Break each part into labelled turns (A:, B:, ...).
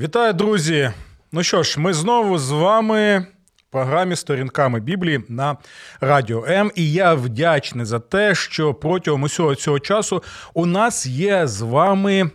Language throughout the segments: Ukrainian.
A: Вітаю, друзі! Ну що ж, ми знову з вами в програмі сторінками Біблії на Радіо М. І я вдячний за те, що протягом усього цього часу у нас є з вами.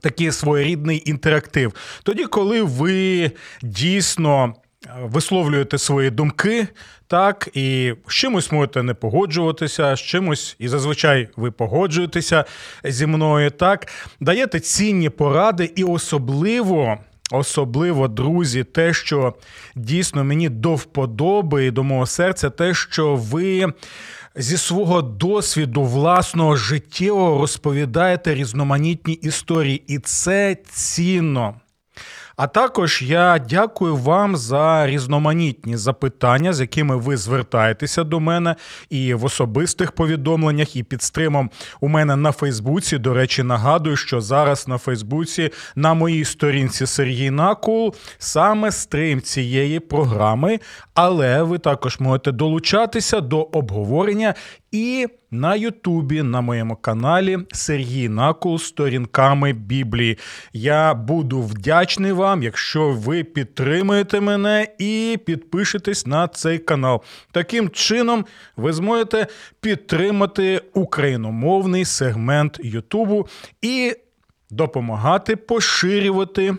A: Такий своєрідний інтерактив. Тоді, коли ви дійсно висловлюєте свої думки, так, і з чимось можете не погоджуватися, з чимось, і зазвичай ви погоджуєтеся зі мною, так, даєте цінні поради, і особливо. Особливо, друзі, те, що дійсно мені до вподоби і до мого серця, те, що ви зі свого досвіду власного життєвого розповідаєте різноманітні історії, і це цінно. А також я дякую вам за різноманітні запитання, з якими ви звертаєтеся до мене і в особистих повідомленнях, і під стримом у мене на Фейсбуці. До речі, нагадую, що зараз на Фейсбуці на моїй сторінці Сергій Накул саме стрим цієї програми. Але ви також можете долучатися до обговорення і на Ютубі на моєму каналі Сергій Накул сторінками Біблії. Я буду вдячний вам, якщо ви підтримуєте мене і підпишетесь на цей канал. Таким чином, ви зможете підтримати україномовний сегмент Ютубу і допомагати поширювати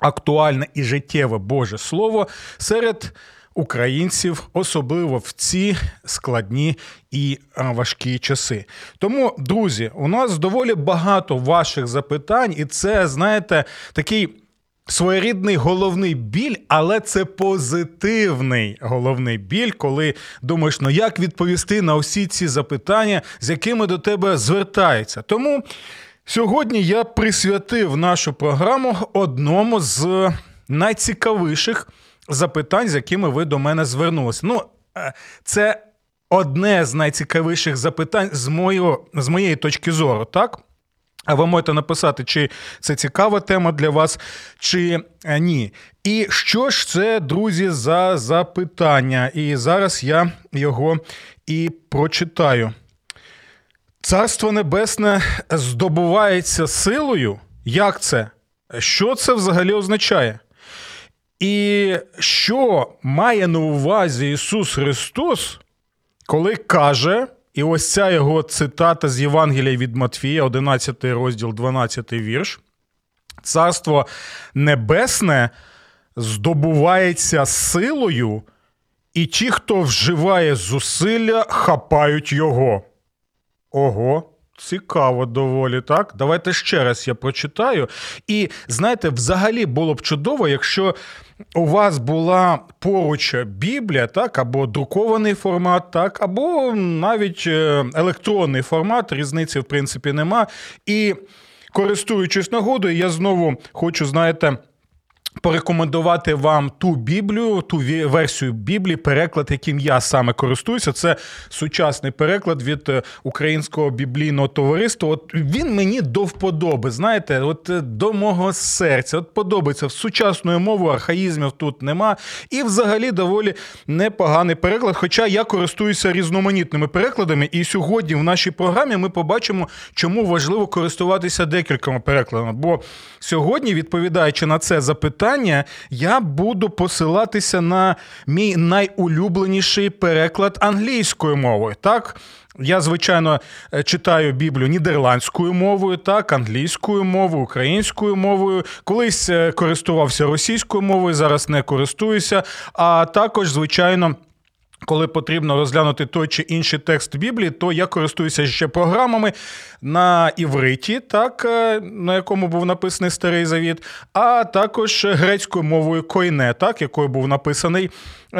A: актуальне і життєве Боже Слово серед українців, особливо в ці складні і важкі часи. Тому, друзі, у нас доволі багато ваших запитань, і це, знаєте, такий. Своєрідний головний біль, але це позитивний головний біль, коли думаєш, ну як відповісти на усі ці запитання, з якими до тебе звертаються. Тому сьогодні я присвятив нашу програму одному з найцікавіших запитань, з якими ви до мене звернулися. Ну, е, це одне з найцікавіших запитань з моєї, з моєї точки зору, так? А ви можете написати, чи це цікава тема для вас, чи е, ні. І що ж це, друзі, за запитання? І зараз я його і прочитаю. Царство Небесне здобувається силою. Як це? Що це взагалі означає? І що має на увазі Ісус Христос, коли каже, і ось ця його цитата з Євангелія від Матфія, 11 розділ, 12 вірш. Царство Небесне здобувається силою, і ті, хто вживає зусилля, хапають його. Ого. Цікаво доволі, так? Давайте ще раз я прочитаю. І знаєте, взагалі було б чудово, якщо у вас була поруч Біблія, так, або друкований формат, так, або навіть е, електронний формат, різниці, в принципі, нема. І користуючись нагодою, я знову хочу, знаєте порекомендувати вам ту Біблію, ту версію Біблії, переклад, яким я саме користуюся. Це сучасний переклад від е, українського біблійного товариства. От він мені до вподоби. Знаєте, от е, до мого серця. От подобається сучасною мовою, архаїзмів тут нема. І взагалі доволі непоганий переклад. Хоча я користуюся різноманітними перекладами, і сьогодні в нашій програмі ми побачимо, чому важливо користуватися декількома перекладами. Бо сьогодні, відповідаючи на це запитання питання, я буду посилатися на мій найулюбленіший переклад англійською мовою. Так, я, звичайно, е, читаю Біблію нідерландською мовою, так, англійською мовою, українською мовою. Колись е, користувався російською мовою, зараз не користуюся. А також, звичайно. Коли потрібно розглянути той чи інший текст Біблії, то я користуюся ще програмами на івриті, так, е, на якому був написаний Старий Завіт, а також грецькою мовою койне, так, якою був написаний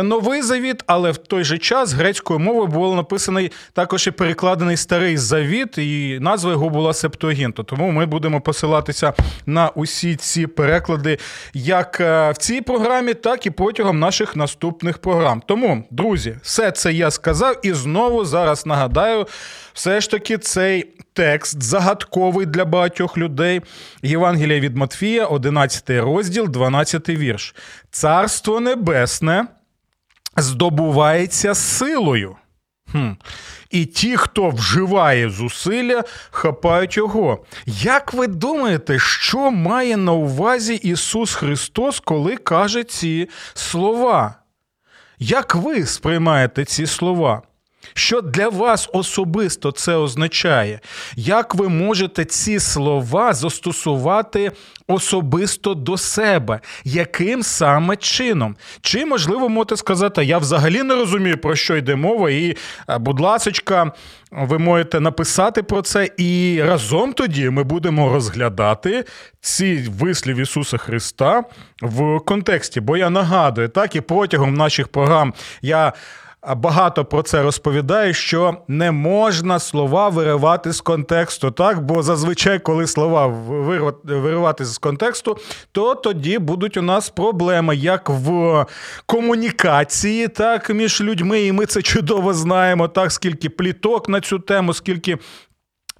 A: Новий Завіт, але в той же час грецькою мовою був написаний також і перекладений Старий Завіт, і назва його була Септуагінта. Тому ми будемо посилатися на усі ці переклади, як е, в цій програмі, так і протягом наших наступних програм. Тому, друзі, все це я сказав, і знову зараз нагадаю, все ж таки цей текст загадковий для багатьох людей. Євангелія від Матфія, 11 розділ, 12 вірш. Царство Небесне здобувається силою. Хм. І ті, хто вживає зусилля, хапають його. Як ви думаєте, що має на увазі Ісус Христос, коли каже ці слова? Як ви сприймаєте ці слова? Що для вас особисто це означає? Як ви можете ці слова застосувати особисто до себе? Яким саме чином? Чи, можливо, можете сказати, я взагалі не розумію, про що йде мова, і, е, будь ласка, ви можете написати про це, і разом тоді ми будемо розглядати ці вислів Ісуса Христа в контексті. Бо я нагадую, так і протягом наших програм я багато про це розповідає, що не можна слова виривати з контексту, так? Бо зазвичай, коли слова виривати з контексту, то тоді будуть у нас проблеми як в комунікації, так між людьми, і ми це чудово знаємо. Так, скільки пліток на цю тему, скільки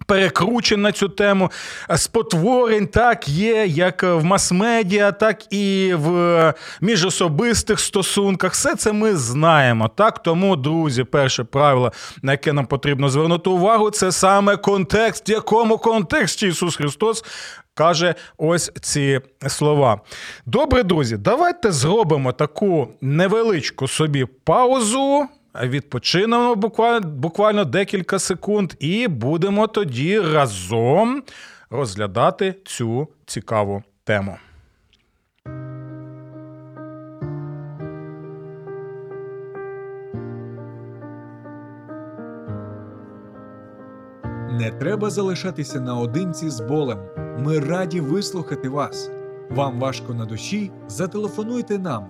A: Перекручен на цю тему спотворень так є як в мас-медіа, так і в міжособистих стосунках. Все це ми знаємо. Так тому, друзі, перше правило, на яке нам потрібно звернути увагу, це саме контекст, в якому контексті Ісус Христос каже ось ці слова. Добре, друзі, давайте зробимо таку невеличку собі паузу відпочинемо буквально, буквально декілька секунд, і будемо тоді разом розглядати цю цікаву тему.
B: Не треба залишатися наодинці з болем. Ми раді вислухати вас. Вам важко на душі? Зателефонуйте нам.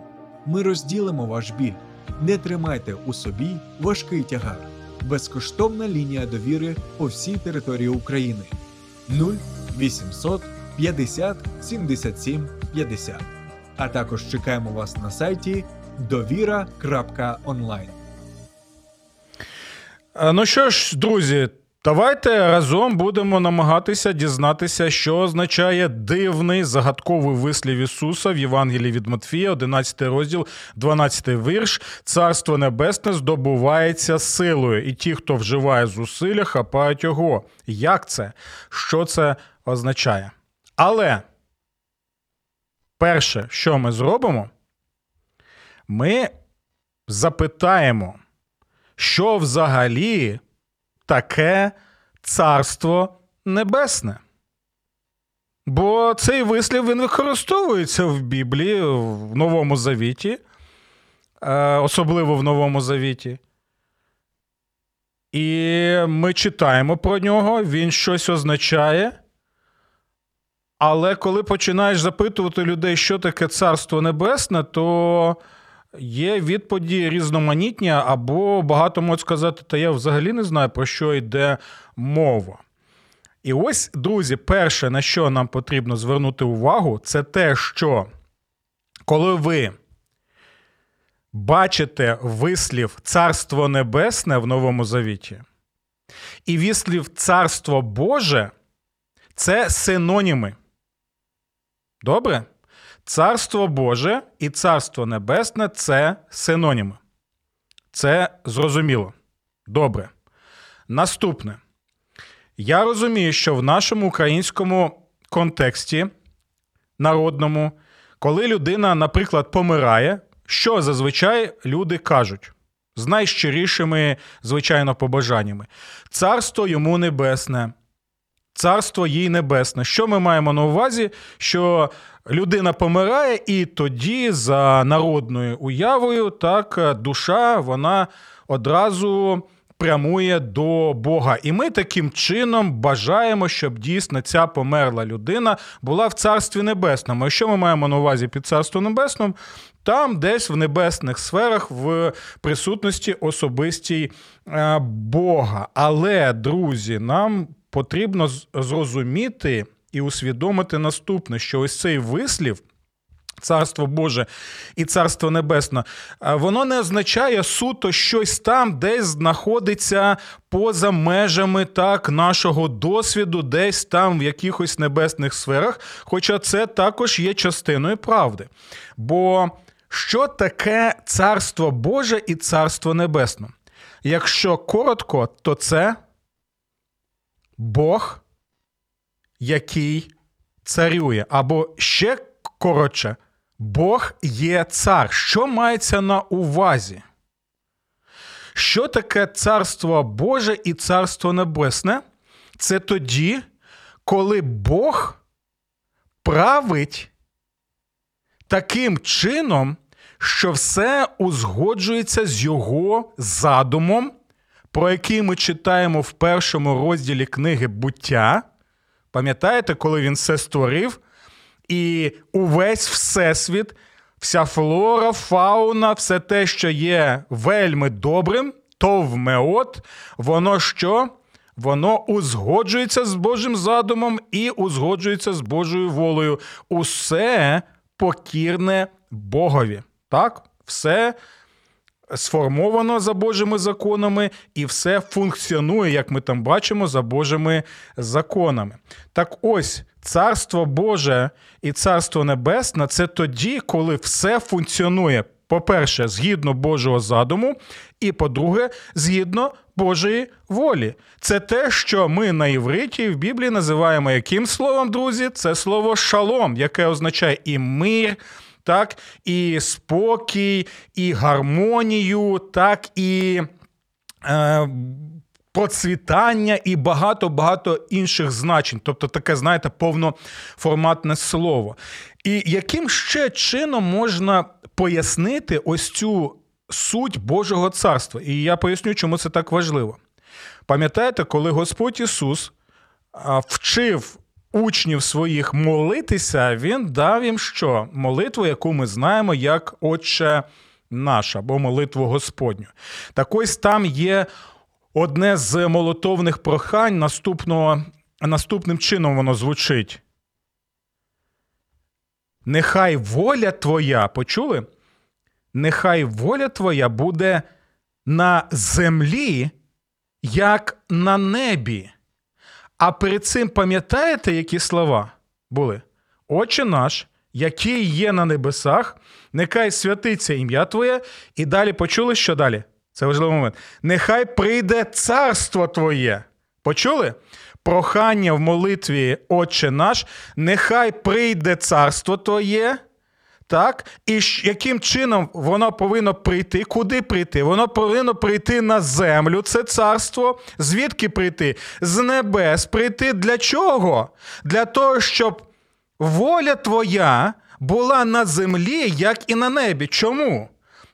B: Ми розділимо ваш біль. Не тримайте у собі важкий тягар. Безкоштовна лінія довіри по всій території України 0800 50 77 50. А також чекаємо вас на сайті довіра.онлайн.
A: Ну що ж, друзі, Давайте разом будемо намагатися дізнатися, що означає дивний загадковий вислів Ісуса в Євангелії від Матфія, 11 розділ, 12 вірш. Царство Небесне здобувається силою, і ті, хто вживає зусилля, хапають його. Як це? Що це означає? Але перше, що ми зробимо, ми запитаємо, що взагалі таке царство небесне. Бо цей вислів він використовується в Біблії, в Новому Завіті, е, особливо в Новому Завіті. І ми читаємо про нього, він щось означає. Але коли починаєш запитувати людей, що таке царство небесне, то Є відповіді різноманітні, або багато можуть сказати, та я взагалі не знаю, про що йде мова. І ось, друзі, перше, на що нам потрібно звернути увагу, це те, що коли ви бачите вислів Царство Небесне в Новому Завіті, і вислів Царство Боже це синоніми. Добре? Царство Боже і Царство Небесне це синоніми. Це зрозуміло. Добре. Наступне. Я розумію, що в нашому українському контексті народному, коли людина, наприклад, помирає, що зазвичай люди кажуть з найщирішими, звичайно, побажаннями: Царство йому небесне, царство їй небесне. Що ми маємо на увазі? Що людина помирає, і тоді, за народною уявою, так душа вона одразу прямує до Бога. І ми таким чином бажаємо, щоб дійсно ця померла людина була в царстві небесному. І що ми маємо на увазі під царством небесним? Там, десь в небесних сферах, в присутності особистій е, Бога. Але, друзі, нам потрібно зрозуміти і усвідомити наступне, що ось цей вислів. Царство Боже і Царство Небесне, воно не означає суто щось там, десь знаходиться поза межами так нашого досвіду, десь там в якихось небесних сферах. Хоча це також є частиною правди. Бо що таке Царство Боже і Царство Небесне? Якщо коротко, то це Бог, який царює, або ще коротше. Бог є цар. Що мається на увазі? Що таке царство Боже і царство Небесне? Це тоді, коли Бог править таким чином, що все узгоджується з його задумом, про який ми читаємо в першому розділі книги буття. Пам'ятаєте, коли він все створив? І увесь всесвіт, вся флора, фауна, все те, що є вельми добрим, то в меот, воно що? Воно узгоджується з Божим задумом і узгоджується з Божою волею. Усе покірне Богові. Так? Все сформовано за Божими законами, і все функціонує, як ми там бачимо, за Божими законами. Так ось царство Боже і царство Небесне це тоді, коли все функціонує. По-перше, згідно Божого задуму, і по-друге, згідно Божої волі. Це те, що ми на івриті в Біблії називаємо яким словом, друзі? Це слово шалом, яке означає і мир, так, і спокій, і гармонію, так і. Е, Процвітання і багато-багато інших значень, тобто таке, знаєте, повноформатне слово. І яким ще чином можна пояснити ось цю суть Божого царства? І я поясню, чому це так важливо. Пам'ятаєте, коли Господь Ісус вчив учнів своїх молитися, він дав їм що? Молитву, яку ми знаємо як Отче наш або молитву Господню. Так ось там є одне з молотовних прохань наступного, наступним чином воно звучить. Нехай воля твоя, почули? Нехай воля твоя буде на землі, як на небі. А перед цим пам'ятаєте, які слова були? Отче наш, який є на небесах, нехай святиться ім'я Твоє, і далі почули, що далі? Це важливий момент. Нехай прийде царство Твоє. Почули? Прохання в молитві, Отче наш, нехай прийде царство Твоє. Так? І яким чином воно повинно прийти? Куди прийти? Воно повинно прийти на землю, це царство. Звідки прийти? З небес прийти для чого? Для того, щоб воля твоя була на землі, як і на небі. Чому?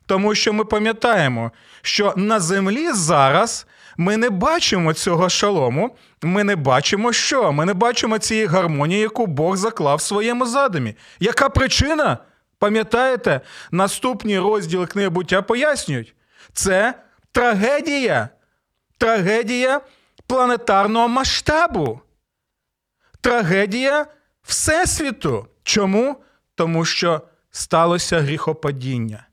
A: Тому що ми пам'ятаємо, що на землі зараз ми не бачимо цього шалому, ми не бачимо що? Ми не бачимо цієї гармонії, яку Бог заклав в своєму задумі. Яка причина? Пам'ятаєте, наступні розділи книги буття пояснюють, це трагедія, трагедія планетарного масштабу, трагедія Всесвіту. Чому? Тому що сталося гріхопадіння.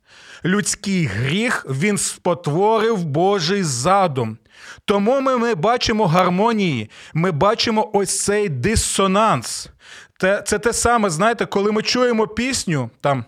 A: Людський гріх він спотворив Божий задум. Тому ми, ми бачимо гармонії, ми бачимо ось цей дисонанс. Це, це те саме, знаєте, коли ми чуємо пісню там.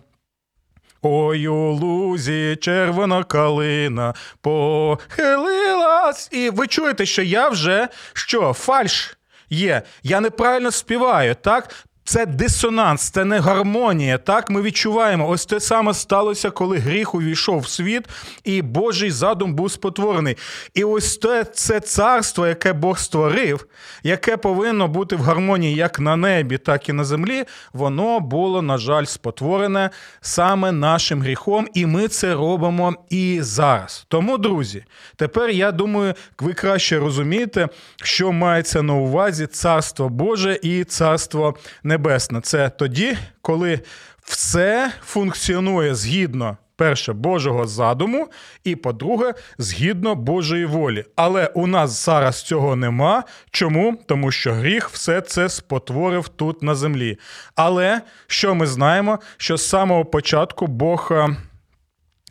A: Ой у лузі червона калина похилилась. І ви чуєте, що я вже що, фальш є. Я неправильно співаю, так? Це дисонанс, це не гармонія. Так ми відчуваємо. Ось те саме сталося, коли гріх увійшов в світ, і Божий задум був спотворений. І ось те це царство, яке Бог створив, яке повинно бути в гармонії як на небі, так і на землі. Воно було, на жаль, спотворене саме нашим гріхом, і ми це робимо і зараз. Тому, друзі, тепер я думаю, ви краще розумієте, що мається на увазі царство Боже і царство небесне. Це тоді, коли все функціонує згідно. Перше, Божого задуму, і по-друге, згідно Божої волі. Але у нас зараз цього нема. Чому? Тому що гріх все це спотворив тут на землі. Але що ми знаємо? Що з самого початку Бог, е,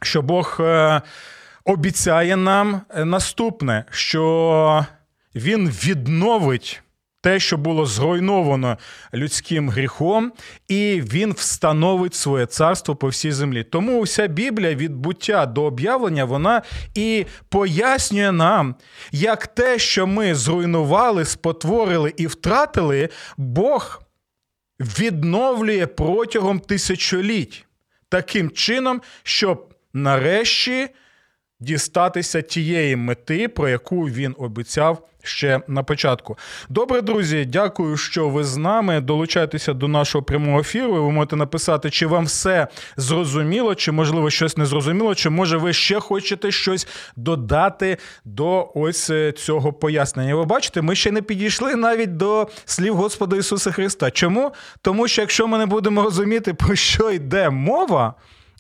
A: що Бог е, обіцяє нам наступне, що Він відновить те, що було зруйновано людським гріхом, і він встановить своє царство по всій землі. Тому вся Біблія від буття до об'явлення вона і пояснює нам, як те, що ми зруйнували, спотворили і втратили, Бог відновлює протягом тисячоліть таким чином, щоб нарешті дістатися тієї мети, про яку він обіцяв ще на початку. Добре, друзі, дякую, що ви з нами. Долучайтеся до нашого прямого ефіру. Ви можете написати, чи вам все зрозуміло, чи можливо щось не зрозуміло, чи може ви ще хочете щось додати до ось е, цього пояснення. Ви бачите, ми ще не підійшли навіть до слів Господа Ісуса Христа. Чому? Тому що якщо ми не будемо розуміти, про що йде мова.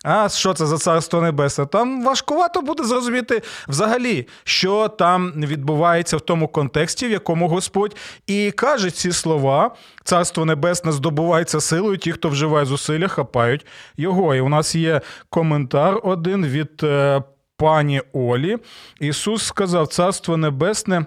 A: А що це за царство небесне? Там важкувато буде зрозуміти взагалі, що там відбувається в тому контексті, в якому Господь і каже ці слова: царство небесне здобувається силою, ті, хто вживає зусилля, хапають його. І у нас є коментар один від е, пані Олі. Ісус сказав: Царство Небесне.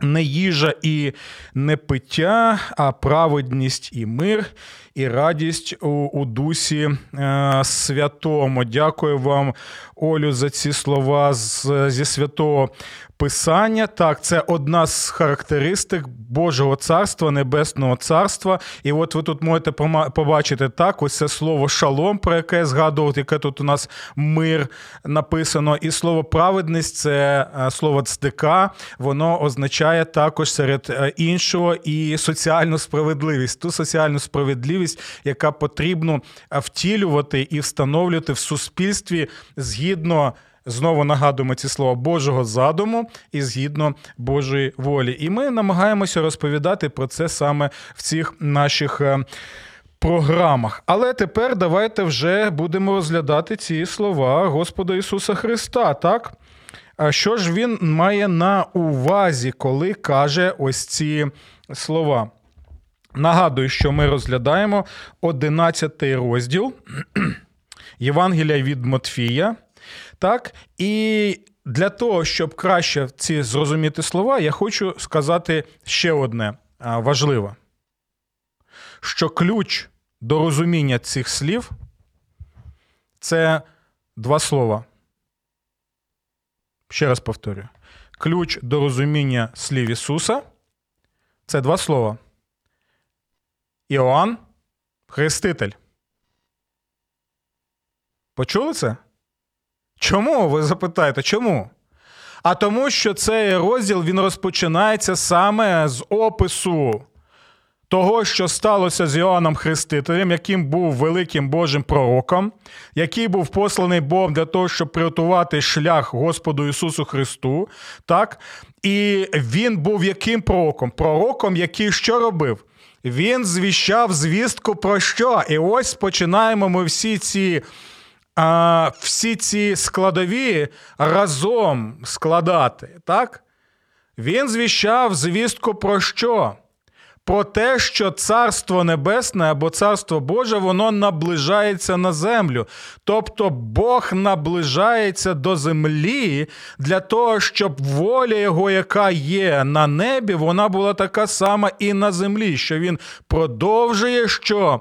A: Не їжа і не пиття, а праведність і мир, і радість у, у дусі е, святому. Дякую вам, Олю, за ці слова з, зі святого Писання. Так, це одна з характеристик Божого царства, Небесного царства. І от ви тут можете побачити так: ось це слово шалом, про яке я згадував, яке тут у нас мир написано. І слово праведність це е, слово цдика, воно означає також серед е, іншого і соціальну справедливість. Ту соціальну справедливість, яка потрібно е, втілювати і встановлювати в суспільстві згідно. Знову нагадуємо ці слова Божого задуму і згідно Божої волі. І ми намагаємося розповідати про це саме в цих наших е, програмах. Але тепер давайте вже будемо розглядати ці слова Господа Ісуса Христа. Так? Що ж він має на увазі, коли каже ось ці слова? Нагадую, що ми розглядаємо 11 розділ Євангелія від Матфія. Так? І для того, щоб краще ці зрозуміти слова, я хочу сказати ще одне важливе: що ключ до розуміння цих слів це два слова. Ще раз повторюю: ключ до розуміння слів Ісуса це два слова. Іоанн Хреститель. Почули це? Чому? Ви запитаєте, чому? А тому, що цей розділ він розпочинається саме з опису того, що сталося з Іоанном Хрестителем, яким був великим Божим пророком, який був посланий Богом для того, щоб приготувати шлях Господу Ісусу Христу. так? І він був яким пророком? Пророком, який що робив? Він звіщав звістку про що? І ось починаємо ми всі ці всі ці складові разом складати. так? Він звіщав звістку про що? Про те, що Царство Небесне або Царство Боже, воно наближається на землю. Тобто Бог наближається до землі для того, щоб воля Його, яка є на небі, вона була така сама і на землі, що Він продовжує що?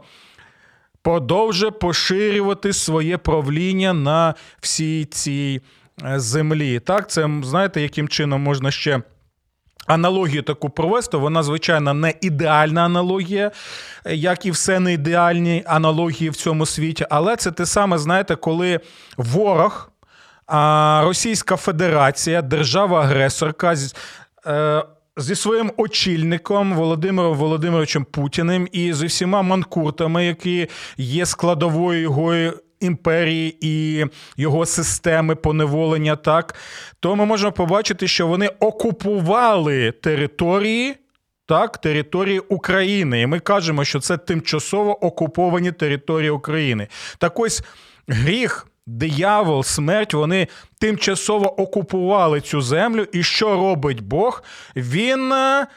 A: продовжує поширювати своє правління на всій цій е, землі. Так, це знаєте, яким чином можна ще аналогію таку провести. Вона, звичайно, не ідеальна аналогія, як і все не ідеальні аналогії в цьому світі. Але це те саме, знаєте, коли ворог, Російська Федерація, держава-агресорка. Е, зі своїм очільником Володимиром Володимировичем Путіним і зі всіма манкуртами, які є складовою його імперії і його системи поневолення, так то ми можемо побачити, що вони окупували території. Так, території України, і ми кажемо, що це тимчасово окуповані території України. Так ось гріх, диявол, смерть, вони тимчасово окупували цю землю. І що робить Бог? Він е,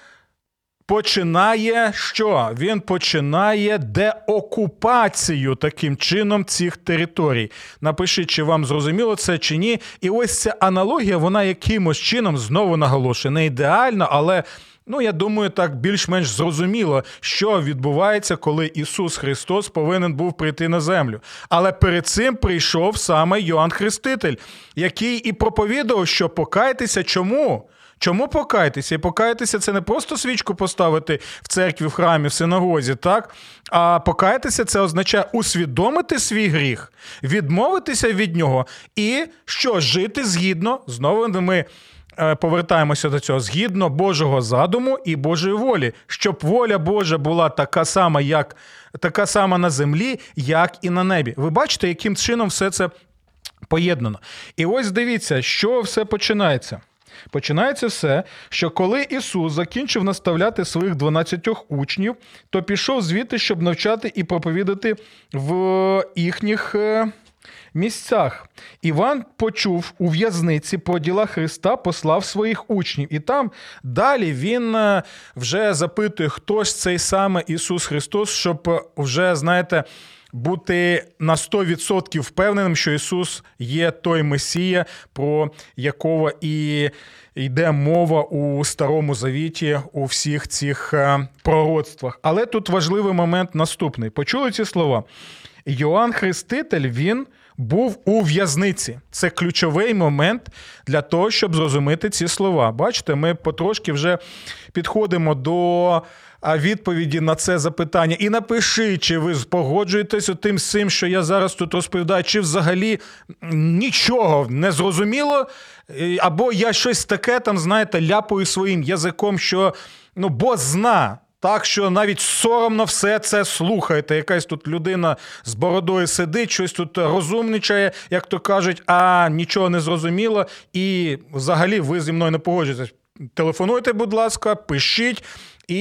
A: починає що? Він починає деокупацію таким чином цих територій. Напишіть, чи вам зрозуміло це чи ні. І ось ця аналогія, вона якимось чином знову наголошує. Не ідеально, але. Ну, я думаю, так більш-менш зрозуміло, що відбувається, коли Ісус Христос повинен був прийти на землю. Але перед цим прийшов саме Йоанн Хреститель, який і проповідував, що покайтеся чому? Чому покаятися? І покаятися це не просто свічку поставити в церкві, в храмі, в синагозі, так? А покаятися це означає усвідомити свій гріх, відмовитися від нього і що жити згідно, знову ми. Е, повертаємося до цього згідно Божого задуму і Божої волі, щоб воля Божа була така сама, як така сама на землі, як і на небі. Ви бачите, яким чином все це поєднано. І ось дивіться, що все починається. Починається все, що коли Ісус закінчив наставляти своїх 12 учнів, то пішов звідти, щоб навчати і проповідати в їхніх е, місцях. Іван почув у в'язниці про діла Христа, послав своїх учнів. І там далі він е, вже запитує, хто ж цей саме Ісус Христос, щоб вже, знаєте, бути на 100% впевненим, що Ісус є той Месія, про якого і йде мова у Старому Завіті у всіх цих е, пророцтвах. Але тут важливий момент наступний. Почули ці слова. Йоанн Хреститель, він був у в'язниці. Це ключовий момент для того, щоб зрозуміти ці слова. Бачите, ми потрошки вже підходимо до відповіді на це запитання. І напиши, чи ви погоджуєтеся тим з цим, що я зараз тут розповідаю, чи взагалі нічого не зрозуміло, або я щось таке там, знаєте, ляпаю своїм язиком, що ну, бо зна. Так що навіть соромно все це слухайте. Якась тут людина з бородою сидить, щось тут розумничає, як то кажуть, а нічого не зрозуміло, і взагалі ви зі мною не погоджуєтесь. Телефонуйте, будь ласка, пишіть. І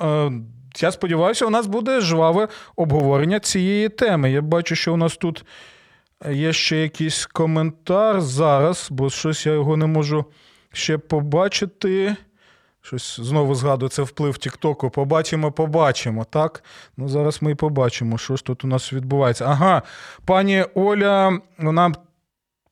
A: е, я сподіваюся, у нас буде жваве обговорення цієї теми. Я бачу, що у нас тут є ще якийсь коментар зараз, бо щось я його не можу ще побачити. Щось знову згадую, це вплив Тіктоку. Побачимо, побачимо. Так? Ну, Зараз ми і побачимо, що ж тут у нас відбувається. Ага, пані Оля вона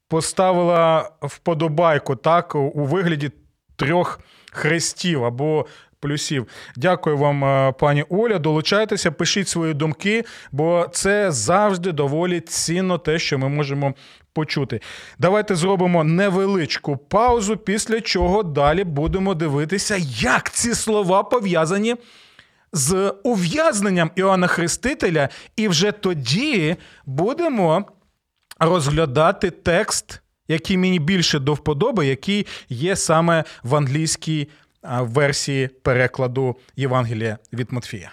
A: поставила вподобайку так, у вигляді трьох хрестів або плюсів. Дякую вам, е, пані Оля. Долучайтеся, пишіть свої думки, бо це завжди доволі цінно те, що ми можемо почути. Давайте зробимо невеличку паузу, після чого далі будемо дивитися, як ці слова пов'язані. З ув'язненням Іоанна Хрестителя, і вже тоді будемо розглядати текст, який мені більше до вподоби, який є саме в англійській версії перекладу Євангелія від Матфія.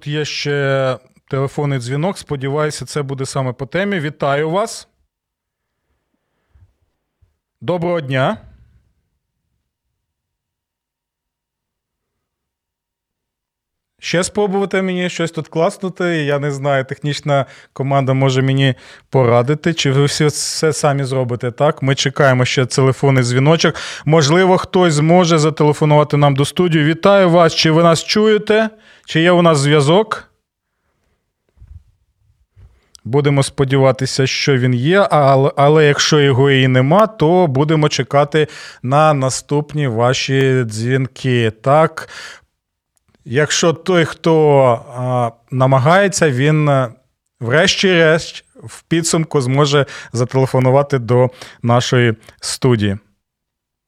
A: Тут є ще телефонний дзвінок. Сподіваюся, це буде саме по темі. Вітаю вас. Доброго дня. Ще спробувати мені щось тут класнути. Я не знаю, технічна команда може мені порадити, чи ви всі все самі зробите так. Ми чекаємо ще телефонний дзвіночок. Можливо, хтось зможе зателефонувати нам до студії. Вітаю вас! Чи ви нас чуєте? Чи є у нас зв'язок? Будемо сподіватися, що він є, але, але якщо його і нема, то будемо чекати на наступні ваші дзвінки. Так, якщо той, хто а, намагається, він врешті-решт в підсумку зможе зателефонувати до нашої студії.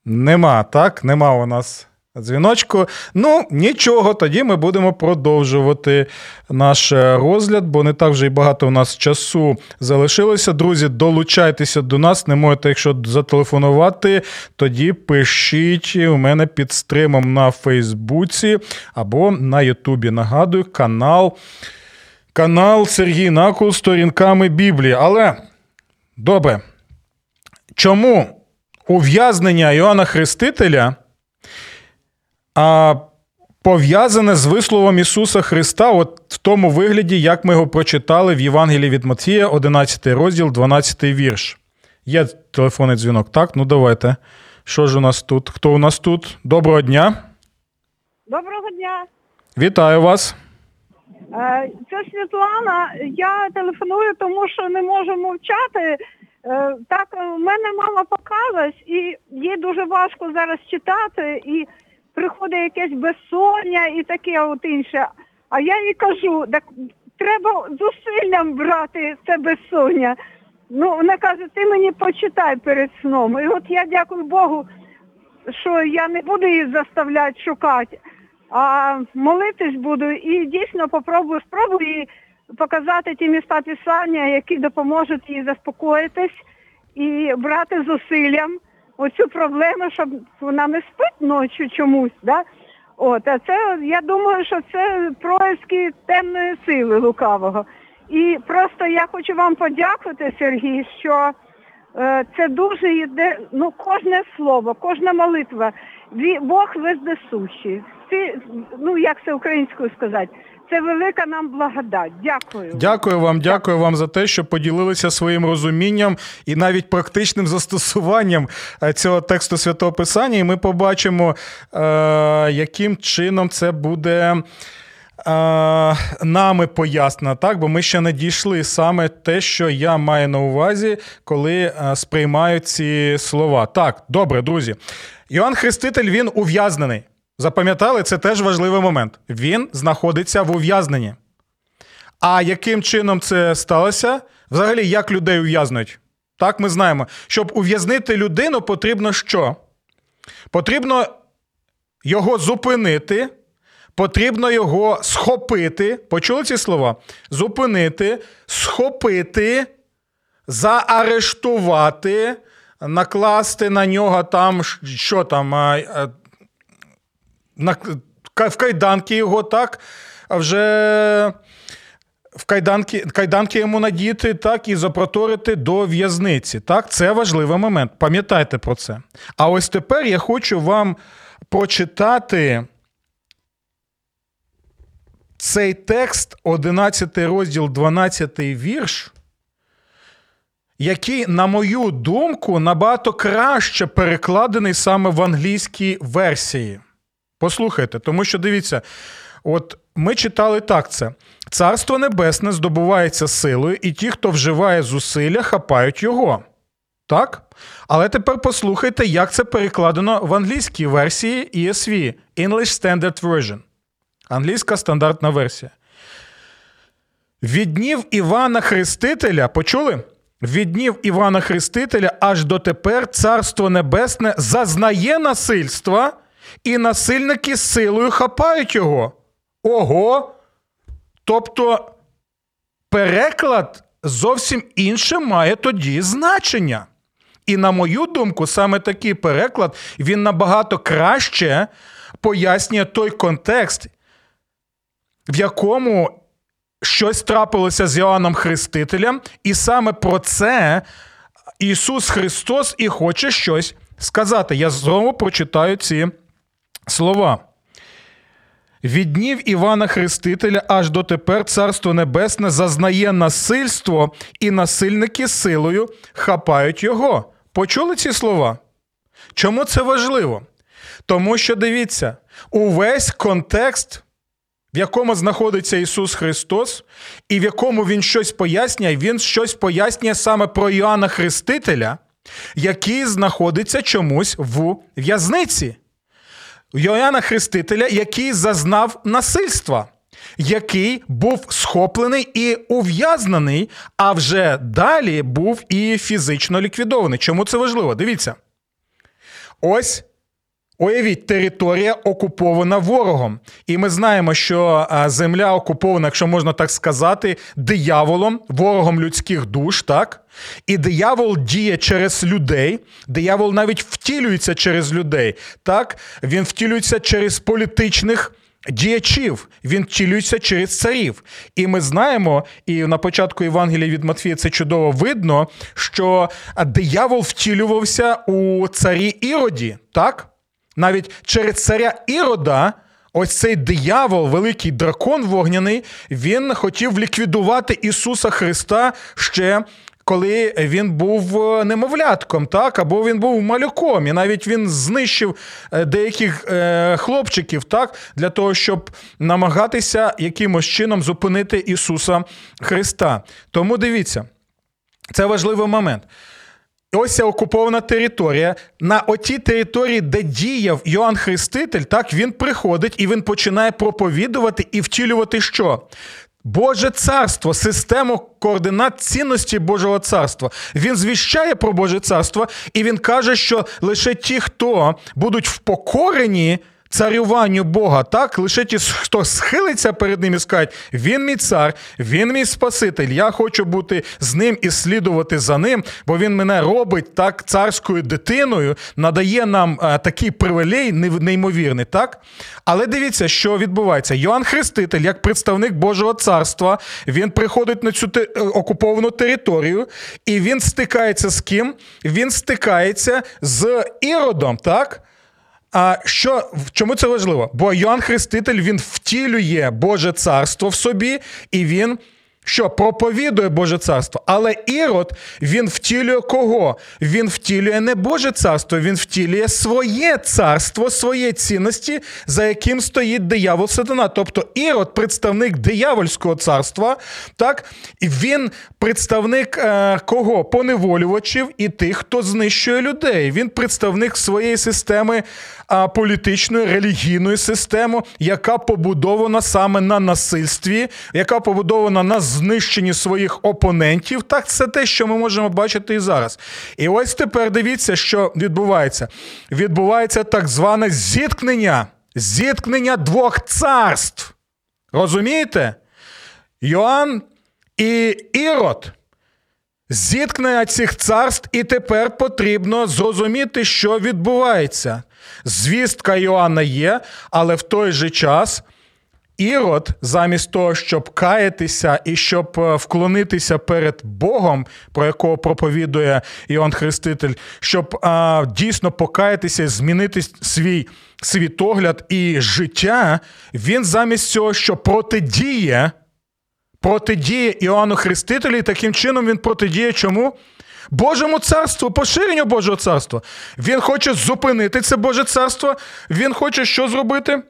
A: Нема, так? Нема у нас дзвіночку. Ну, нічого, тоді ми будемо продовжувати наш розгляд, бо не так вже й багато у нас часу залишилося. Друзі, долучайтеся до нас. Не можете, якщо зателефонувати, тоді пишіть у мене під стримом на Фейсбуці або на Ютубі. Нагадую, канал. Канал Сергій Накул сторінками Біблії. Але добре. Чому ув'язнення Іоанна Хрестителя а, пов'язане з висловом Ісуса Христа, от в тому вигляді, як ми його прочитали в Євангелії від Матвія, 11 розділ, 12 вірш. Є телефонний дзвінок, так? Ну давайте. Що ж у нас тут? Хто у нас тут? Доброго дня.
C: Доброго дня.
A: Вітаю вас.
C: Е, Це Світлана. Я телефоную, тому що не можу мовчати. Е, Так, у мене мама покалась, і їй дуже важко зараз читати, і приходить якесь безсоння і таке от інше. А я їй кажу, так треба зусиллям брати це безсоння. Ну, вона каже, ти мені почитай перед сном. І от я дякую Богу, що я не буду її заставляти шукати, а молитись буду і дійсно попробую, спробую їй показати ті міста писання, які допоможуть їй заспокоїтись і брати зусиллям оцю проблему, щоб вона не спить ночі чомусь. Да? От, а це я думаю, що це происки темної сили лукавого. І просто я хочу вам подякувати, Сергій, що е, це дуже йде, ну кожне слово, кожна молитва. Бог вездесущий. Це, ну як це українською сказати, це велика нам благодать. Дякую.
A: Дякую вам, дякую вам за те, що поділилися своїм розумінням і навіть практичним застосуванням е, цього тексту святого Писання. І ми побачимо, е, яким чином це буде. е, Нами пояснено, так, бо ми ще не дійшли саме те, що я маю на увазі, коли сприймаю ці слова. Так, добре, друзі. Йоанн Хреститель він ув'язнений. Запам'ятали, це теж важливий момент. Він знаходиться в ув'язненні. А яким чином це сталося? Взагалі, як людей ув'язнують? Так, ми знаємо. Щоб ув'язнити людину, потрібно що? Потрібно його зупинити, потрібно його схопити. Почули ці слова? Зупинити, схопити, заарештувати, накласти на нього там, що там, на, в кайданки його, так? А вже в кайданки, кайданки йому надіти, так, і запроторити до в'язниці. Так, це важливий момент. Пам'ятайте про це. А ось тепер я хочу вам прочитати цей текст, 11 розділ, 12 вірш, який, на мою думку, набагато краще перекладений саме в англійській версії. Послухайте, тому що дивіться, от ми читали так це. Царство Небесне здобувається силою, і ті, хто вживає зусилля, хапають його. Так? Але тепер послухайте, як це перекладено в англійській версії ESV English Standard Version. Англійська стандартна версія. Від днів Івана Хрестителя, почули? Від днів Івана Хрестителя аж дотепер Царство Небесне зазнає насильства, і насильники силою хапають його. Ого! Тобто переклад зовсім інше має тоді значення. І, на мою думку, саме такий переклад він набагато краще пояснює той контекст, в якому щось трапилося з Іоанном Хрестителем, і саме про це Ісус Христос і хоче щось сказати. Я знову прочитаю ці слова. Від днів Івана Хрестителя аж дотепер Царство Небесне зазнає насильство, і насильники силою хапають його. Почули ці слова? Чому це важливо? Тому що дивіться, увесь контекст, в якому знаходиться Ісус Христос, і в якому Він щось пояснює, Він щось пояснює саме про Іоанна Хрестителя, який знаходиться чомусь в в'язниці. Йоанна Хрестителя, який зазнав насильства, який був схоплений і ув'язнений, а вже далі був і фізично ліквідований. Чому це важливо? Дивіться. Ось. Уявіть, територія окупована ворогом. І ми знаємо, що земля окупована, якщо можна так сказати, дияволом, ворогом людських душ, так? І диявол діє через людей, диявол навіть втілюється через людей. так? Він втілюється через політичних. Діячів, він втілюється через царів. І ми знаємо, і на початку Євангелія від Матфія це чудово видно, що диявол втілювався у царі Іроді, так? Навіть через царя Ірода, ось цей диявол, великий дракон вогняний, він хотів ліквідувати Ісуса Христа ще. Коли він був е, немовлятком, так, або він був малюком, і навіть він знищив е, деяких е, хлопчиків, так, для того, щоб намагатися якимось чином зупинити Ісуса Христа. Тому дивіться, це важливий момент. Ось окупована територія. На отій території, де діяв Йоанн Хреститель, так він приходить і він починає проповідувати і втілювати що? Боже царство, систему координат цінності Божого царства. Він звіщає про Боже царство, і він каже, що лише ті, хто будуть впокорені царюванню Бога, так лише ті, хто схилиться перед ним і скажуть, він мій цар, він мій Спаситель. Я хочу бути з ним і слідувати за ним, бо він мене робить так царською дитиною, надає нам е, такий привілей неймовірний, так? Але дивіться, що відбувається. Йоанн Хреститель, як представник Божого царства, він приходить на цю. Е, окуповану територію, і він стикається з ким? Він стикається з Іродом, так? А що чому це важливо? Бо Йоанн Хреститель він втілює Боже царство в собі, і він що проповідує Боже царство. Але Ірод він втілює кого? Він втілює не Боже царство, він втілює своє царство, своє цінності, за яким стоїть диявол сатана. Тобто Ірод, представник диявольського царства, так, і він представник е, кого? Поневолювачів і тих, хто знищує людей. Він представник своєї системи е, політичної, релігійної системи, яка побудована саме на насильстві, яка побудована на знищенні своїх опонентів. Так, це те, що ми можемо бачити і зараз. І ось тепер дивіться, що відбувається. Відбувається так зване зіткнення, зіткнення двох царств. Розумієте? Йоанн і Ірод. Зіткнення цих царств, і тепер потрібно зрозуміти, що відбувається. Звістка Йоанна є, але в той же час Ірод, замість того, щоб каятися і щоб е, вклонитися перед Богом, про якого проповідує Іоанн Хреститель, щоб а, дійсно покаятися, змінити свій світогляд і життя, він замість цього, що протидіє, протидіє Іоанну Хрестителю, і таким чином він протидіє чому? Божому царству, поширенню Божого царства. Він хоче зупинити це Боже царство. Він хоче що зробити?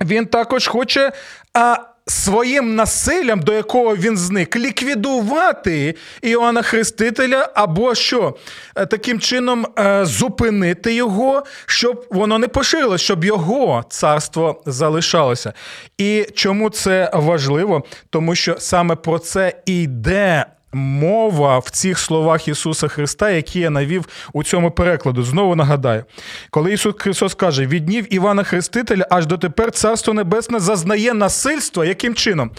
A: Він також хоче а, своїм насиллям, до якого він зник, ліквідувати Іоанна Хрестителя, або що е, таким чином е, зупинити його, щоб воно не поширилось, щоб його царство залишалося. І чому це важливо? Тому що саме про це і йде мова в цих словах Ісуса Христа, які я навів у цьому перекладу. Знову нагадаю, коли Ісус Христос каже, від днів Івана Хрестителя аж дотепер Царство Небесне зазнає насильства, яким чином?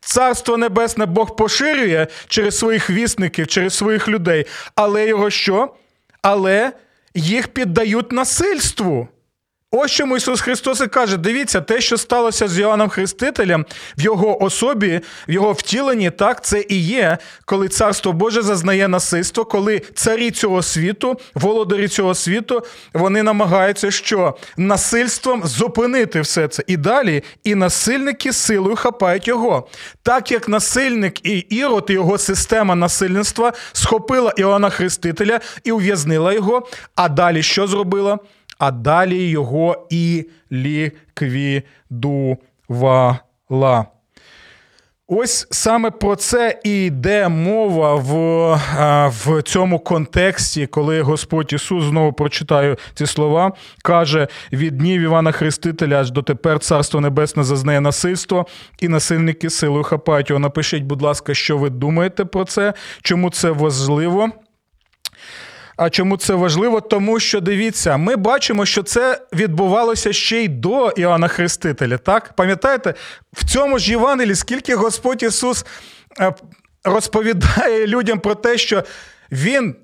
A: Царство Небесне Бог поширює через своїх вісників, через своїх людей, але його що? Але їх піддають насильству. Ось чому Ісус Христос і каже: дивіться, те, що сталося з Йоанном Хрестителем в його особі, в його втіленні, так це і є, коли царство Боже зазнає насильство, коли царі цього світу, володарі цього світу, вони намагаються що насильством зупинити все це. І далі, і насильники силою хапають його. Так як насильник і ірод, і його система насильництва схопила Іоанна Хрестителя і ув'язнила його. А далі що зробила? А далі його і ліквідувала. Ось саме про це і йде мова в в цьому контексті, коли Господь Ісус знову прочитаю ці слова, каже: від днів Івана Хрестителя аж дотепер Царство Небесне зазнає насильство, і насильники силою хапають його. Напишіть, будь ласка, що ви думаєте про це, чому це важливо. А чому це важливо? Тому що дивіться, ми бачимо, що це відбувалося ще й до Іоанна Хрестителя. Так, пам'ятаєте, в цьому ж Євангелі скільки Господь Ісус е, розповідає людям про те, що Він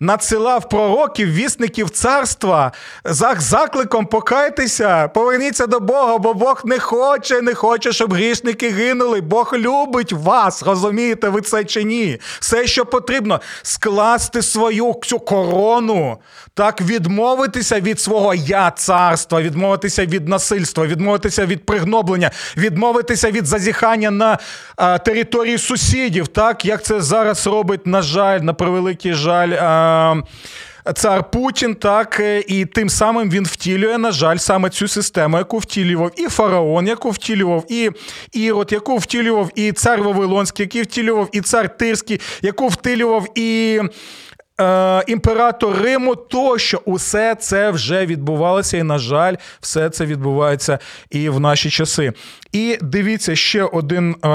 A: надсилав пророків, вісників царства за закликом покайтеся, поверніться до Бога, бо Бог не хоче, не хоче, щоб грішники гинули. Бог любить вас. Розумієте, ви це чи ні? Все, що потрібно, скласти свою цю корону, так відмовитися від свого я царства, відмовитися від насильства, відмовитися від пригноблення, відмовитися від зазіхання на а, території сусідів, так як це зараз робить, на жаль, на превеликий жаль. А, Цар Путін, так і тим самим він втілює, на жаль, саме цю систему, яку втілював і фараон, яку втілював і Ірод, яку втілював і цар Вавилонський, який втілював і цар Тирський, яку втілював і е, імператор Риму, тощо усе це вже відбувалося, і, на жаль, все це відбувається і в наші часи. І дивіться ще один е,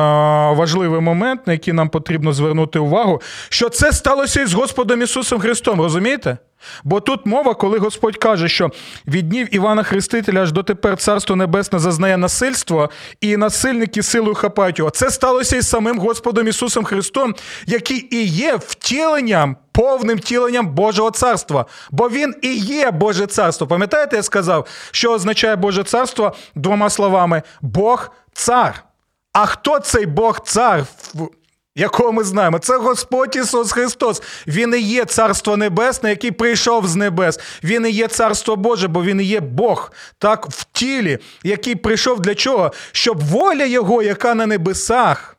A: важливий момент, на який нам потрібно звернути увагу, що це сталося із Господом Ісусом Христом, розумієте? Бо тут мова, коли Господь каже, що від днів Івана Хрестителя аж дотепер Царство Небесне зазнає насильство, і насильники силою хапають його. Це сталося із самим Господом Ісусом Христом, який і є втіленням, повним втіленням Божого царства. Бо Він і є Боже царство. Пам'ятаєте, я сказав, що означає Боже царство двома словами: Бог цар. А хто цей Бог цар? Якого ми знаємо, це Господь Ісус Христос. Він і є Царство Небесне, який прийшов з небес. Він і є Царство Боже, бо він і є Бог, так в тілі, який прийшов для чого? Щоб воля Його, яка на небесах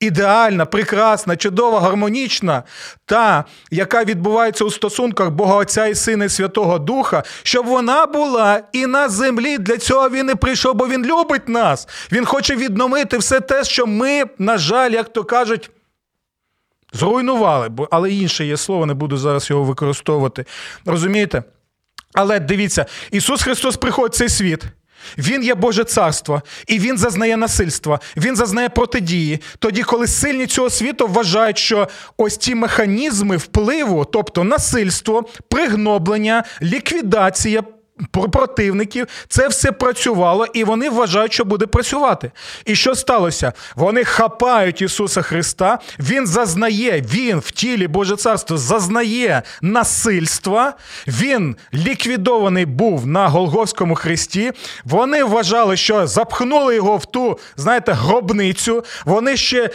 A: ідеальна, прекрасна, чудова, гармонічна, та, яка відбувається у стосунках Бога Отця і Сина і Святого Духа, щоб вона була і на землі. Для цього він і прийшов, бо він любить нас. Він хоче відновити все те, що ми, на жаль, як то кажуть, зруйнували, але інше є слово, не буду зараз його використовувати. Розумієте? Але дивіться, Ісус Христос приходить в цей світ. Він є Боже царство, і він зазнає насильства, він зазнає протидії. Тоді, коли сильні цього світу вважають, що ось ті механізми впливу, тобто насильство, пригноблення, ліквідація, противників, це все працювало, і вони вважають, що буде працювати. І що сталося? Вони хапають Ісуса Христа, Він зазнає, Він в тілі Боже Царство зазнає насильства, Він ліквідований був на Голговському хресті. Вони вважали, що запхнули його в ту, знаєте, гробницю. Вони ще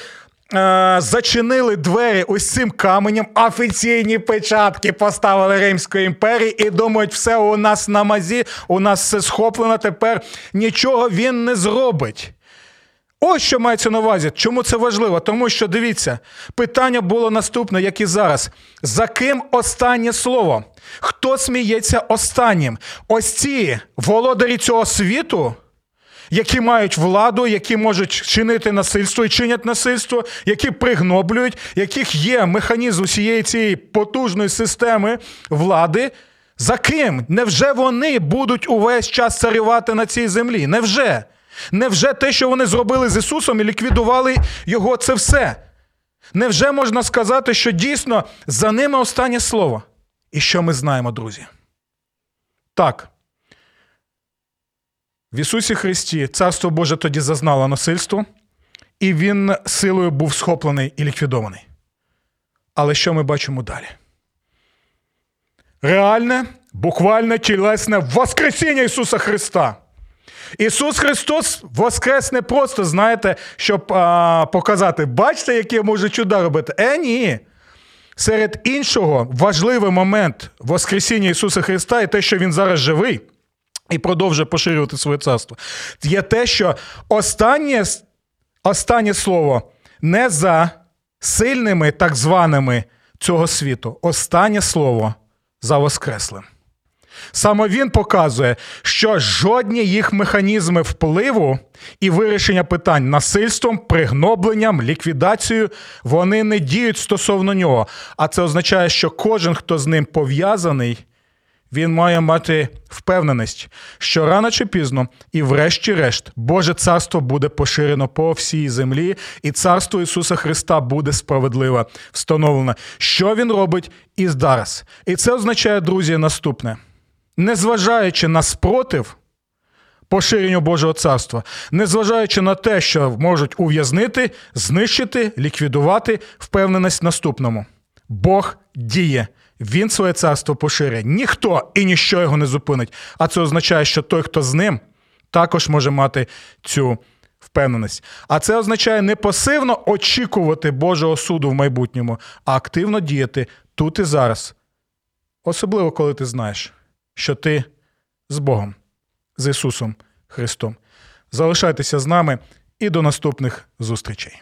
A: зачинили двері ось цим каменем, офіційні печатки поставили Римської імперії і думають, все у нас на мазі, у нас все схоплено, тепер нічого він не зробить. Ось що мається на увазі. Чому це важливо? Тому що дивіться, питання було наступне, як і зараз. За ким останнє слово? Хто сміється останнім? Ось ці володарі цього світу які мають владу, які можуть чинити насильство і чинять насильство, які пригноблюють, яких є механізм усієї цієї потужної системи влади. За ким? Невже вони будуть увесь час царювати на цій землі? Невже? Невже те, що вони зробили з Ісусом і ліквідували Його, це все? Невже можна сказати, що дійсно за ними останнє слово? І що ми знаємо, друзі? Так. В Ісусі Христі Царство Боже тоді зазнало насильство, і Він силою був схоплений і ліквідований. Але що ми бачимо далі? Реальне буквально тілесне Воскресіння Ісуса Христа. Ісус Христос воскрес не просто, знаєте, щоб а, показати, бачите, які я можу чуда робити. Е, ні. Серед іншого, важливий момент Воскресіння Ісуса Христа і те, що Він зараз живий і продовжує поширювати своє царство, є те, що останнє, останнє слово не за сильними так званими цього світу. Останнє слово за Воскреслим. Саме він показує, що жодні їх механізми впливу і вирішення питань насильством, пригнобленням, ліквідацією вони не діють стосовно нього. А це означає, що кожен, хто з ним пов'язаний, він має мати впевненість, що рано чи пізно, і врешті-решт, Боже царство буде поширено по всій землі, і царство Ісуса Христа буде справедливо встановлено. Що він робить і зараз? І це означає, друзі, наступне незважаючи на спротив поширенню Божого царства, незважаючи на те, що можуть ув'язнити, знищити, ліквідувати впевненість наступному. Бог діє. Він своє царство поширює. Ніхто і ніщо його не зупинить. А це означає, що той, хто з ним, також може мати цю впевненість. А це означає не пасивно очікувати Божого суду в майбутньому, а активно діяти тут і зараз. Особливо, коли ти знаєш, що ти з Богом, з Ісусом Христом. Залишайтеся з нами і до наступних зустрічей.